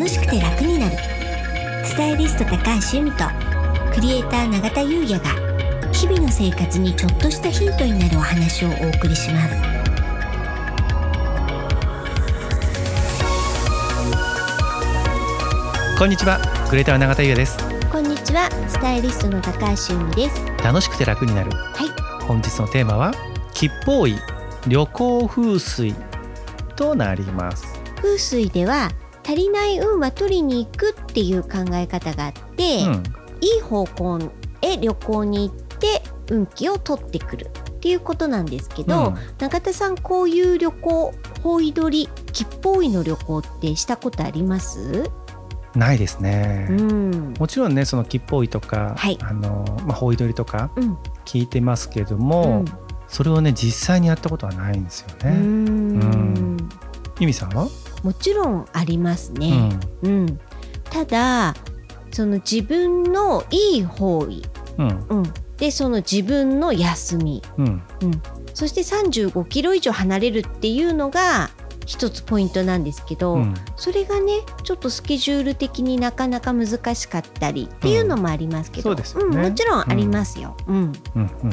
楽しくて楽になる。スタイリスト高橋由美とクリエイター永田優也が日々の生活にちょっとしたヒントになるお話をお送りします。こんにちはクリエイター永田優也です。こんにちはスタイリストの高橋由美です。楽しくて楽になる。はい。本日のテーマは吉報位旅行風水となります。風水では足りない運は取りに行くっていう考え方があって、うん。いい方向へ旅行に行って運気を取ってくるっていうことなんですけど、うん。永田さんこういう旅行方位取り吉報位の旅行ってしたことあります？ないですね、うん。もちろんねその吉報位とか、はい。あのまあ方位取りとかうん。聞いてますけども、それをね実際にやったことはないんですようん。うね。ん。ゆみさんは、もちろんありますね、うん。ただその自分のいい方位、うん。うん。うん、でその自分の休み。うん。そして35キロ以上離れるっていうのが一つポイントなんですけど、うん。それがねちょっとスケジュール的になかなか難しかったりっていうのもありますけど、そうんもちろんありますよ。うん。うん。うん。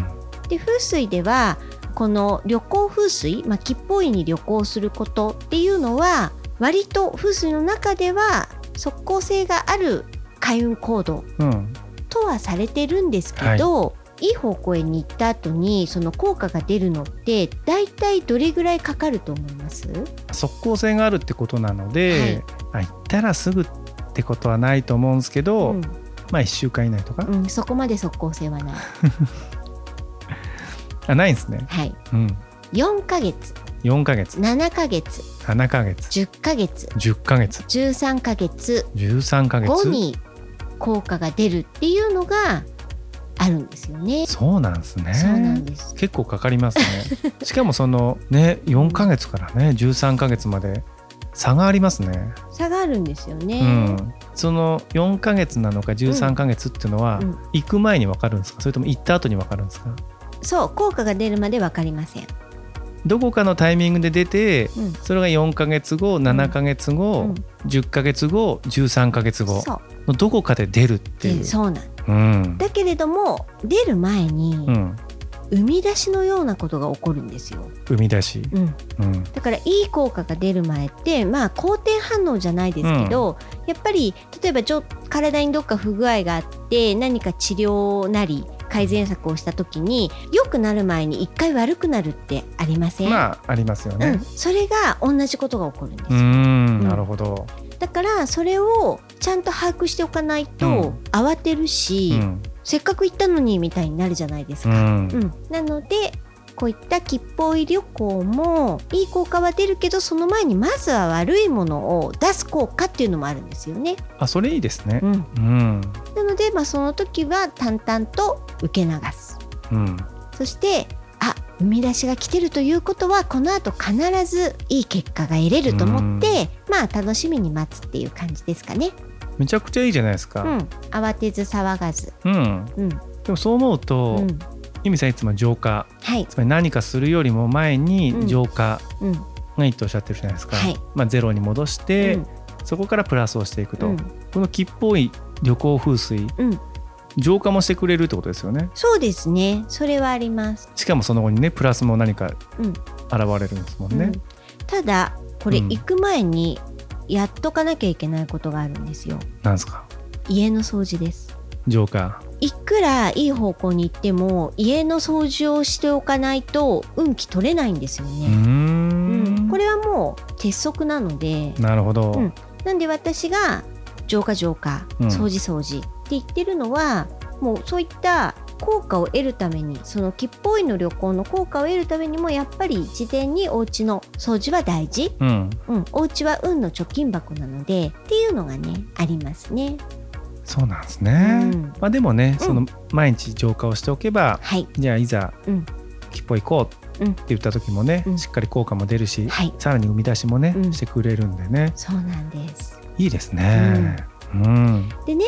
で風水ではこの旅行風水、まあ、吉報位に旅行することっていうのは割と風水の中では即効性がある開運行動うん。とはされてるんですけど、い、い方向へに行った後にその効果が出るのって大体どれぐらいかかると思います？即効性があるってことなので、あ行ったらすぐってことはないと思うんですけど、うん。まあ1週間以内とか、うん、そこまで即効性はない。あないんですね。はい。うん、4ヶ月、4ヶ月。7ヶ月、7ヶ月。10ヶ月、10ヶ月。13ヶ月。13ヶ月。後に効果が出るっていうのがあるんですよね。そうなんですね。そうなんです。結構かかりますね。しかもそのね4ヶ月からね13ヶ月まで差がありますね、差があるんですよね。うん、その4ヶ月なのか13ヶ月っていうのは、うん。行く前に分かるんですか？それとも行った後に分かるんですか？そう、効果が出るまでわかりません。どこかのタイミングで出てうん。それが4ヶ月後7ヶ月後、うん10ヶ月後13ヶ月後。のどこかで出るっていうで、そうなん。うんだけれども出る前にうん、生み出しのようなことが起こるんですよ。生み出し、うん。うんだからいい効果が出る前ってまあ好転反応じゃないですけど、やっぱり例えばちょ体にどっか不具合があって何か治療なり改善策をした時に良くなる前に一回悪くなるってありません、まあありますようん。ね。、それが同じことが起こるんですうよ、んなるほど、だからそれをちゃんと把握しておかないとうん。慌てるし、うん。せっかく行ったのにみたいになるじゃないですか。うん。うん、なのでこういった吉報位旅行もいい効果は出るけどその前にまずは悪いものを出す効果っていうのもあるんですよね。あそれいいですね。う。ん、うん。なので、まあ、その時は淡々と受け流す。うん。そしてあ生み出しが来てるということはこの後必ずいい結果が得れると思って、まあ楽しみに待つっていう感じですかね。めちゃくちゃいいじゃないですか。うん、慌てず騒がず。うん。うん、でもそう思うと、うん、由美さんいつも浄化。はい、つまり何かするよりも前うん。に浄化うん、がいいとおっしゃってるじゃないですか。はい。まあゼロに戻して、うん。そこからプラスをしていくと、うん。この吉報い旅行風水うん、浄化もしてくれるってことですよね。そうですね。それはあります。しかもその後にねプラスも何かうん現れるんですもんね。うんただこれうん行く前にやっとかなきゃいけないことがあるんですよなんですか？家の掃除です浄化。いくらいい方向に行っても家の掃除をしておかないと運気取れないんですよね、んうんこれはもう鉄則なのでなるほど。うんなんで私が浄化浄化うん掃除掃除って言ってるのは、もうそういった効果を得るためにその吉報位の旅行の効果を得るためにもやっぱり事前にお家の掃除は大事。うん、うん、お家は運の貯金箱なのでっていうのがねありますね。そうなんですね。うん。まあでもね、うん。その毎日浄化をしておけば、はい、じゃあいざうん。吉報行こうって言った時もね、うん。しっかり効果も出るし、はい、さらに生み出しもね、うん。してくれるんでね。そうなんです。いいですね。うん、でね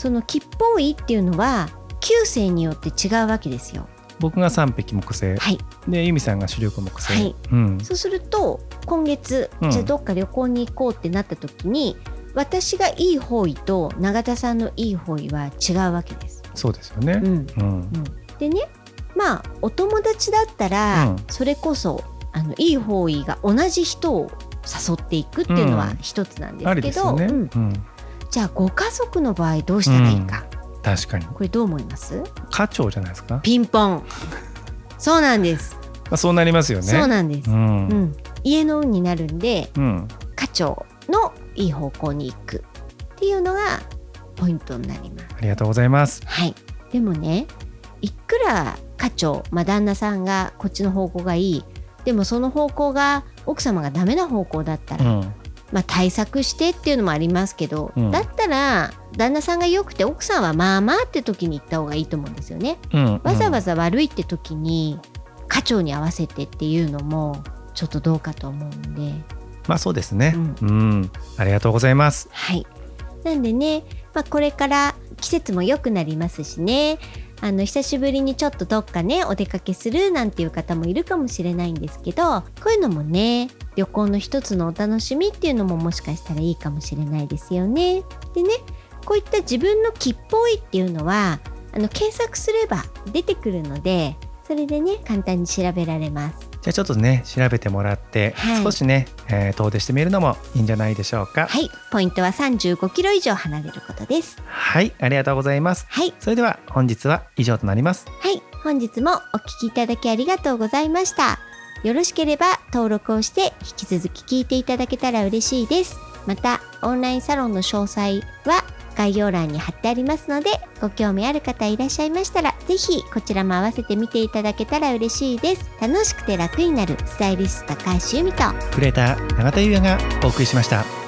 その吉報位っていうのは九星によって違うわけですよ。僕が三匹木星、はい、で由美さんが主力木星、はい。うん、そうすると今月、うんじゃあどっか旅行に行こうってなった時に私がいい方位と永田さんのいい方位は違うわけです。そうですよね。うん。うん。うん、でねまあお友達だったら、うん。それこそあのいい方位が同じ人を誘っていくっていうのはうん。一つなんであすけど、ね、うん。うんじゃあご家族の場合どうしたらいいか、確かに。これどう思います？課長じゃないですか、ピンポン。そうなんです、まあ、そうなりますよね。そうなんです、ううん。ん家の運になるんでうん。家長のいい方向に行くっていうのがポイントになります。ありがとうございます。はい。でもねいくら家長、まあ、旦那さんがこっちの方向がいい。でもその方向が奥様がダメな方向だったら、うんまあ、対策してっていうのもありますけど、うん。だったら旦那さんが良くて奥さんはまあまあって時に行った方がいいと思うんですよね。うんわざわざ悪いって時に家長に合わせてっていうのもちょっとどうかと思うんで。まあそうですね。ううん、ありがとうございます。はい。なんでね、まあ、これから季節も良くなりますしねあの久しぶりにちょっとどっかねお出かけするなんていう方もいるかもしれないんですけどこういうのもね旅行の一つのお楽しみっていうのももしかしたらいいかもしれないですよね。でねこういった自分の木っぽいっていうのはあの検索すれば出てくるのでそれでね簡単に調べられます。じゃあちょっとね調べてもらって、はい。少しね、えー遠出してみるのもいいんじゃないでしょうか。はい。ポイントは35キロ以上離れることです。はい。ありがとうございます。はい。それでは本日は以上となります。はい、本日もお聞きいただきありがとうございました。よろしければ登録をして引き続き聞いていただけたら嬉しいです。また、オンラインサロンの詳細は概要欄に貼ってありますので、ご興味ある方いらっしゃいましたら、是非こちらも合わせて見ていただけたら嬉しいです。楽しくて楽になるスタイリスト高橋由美と、クレーター永田優也がお送りしました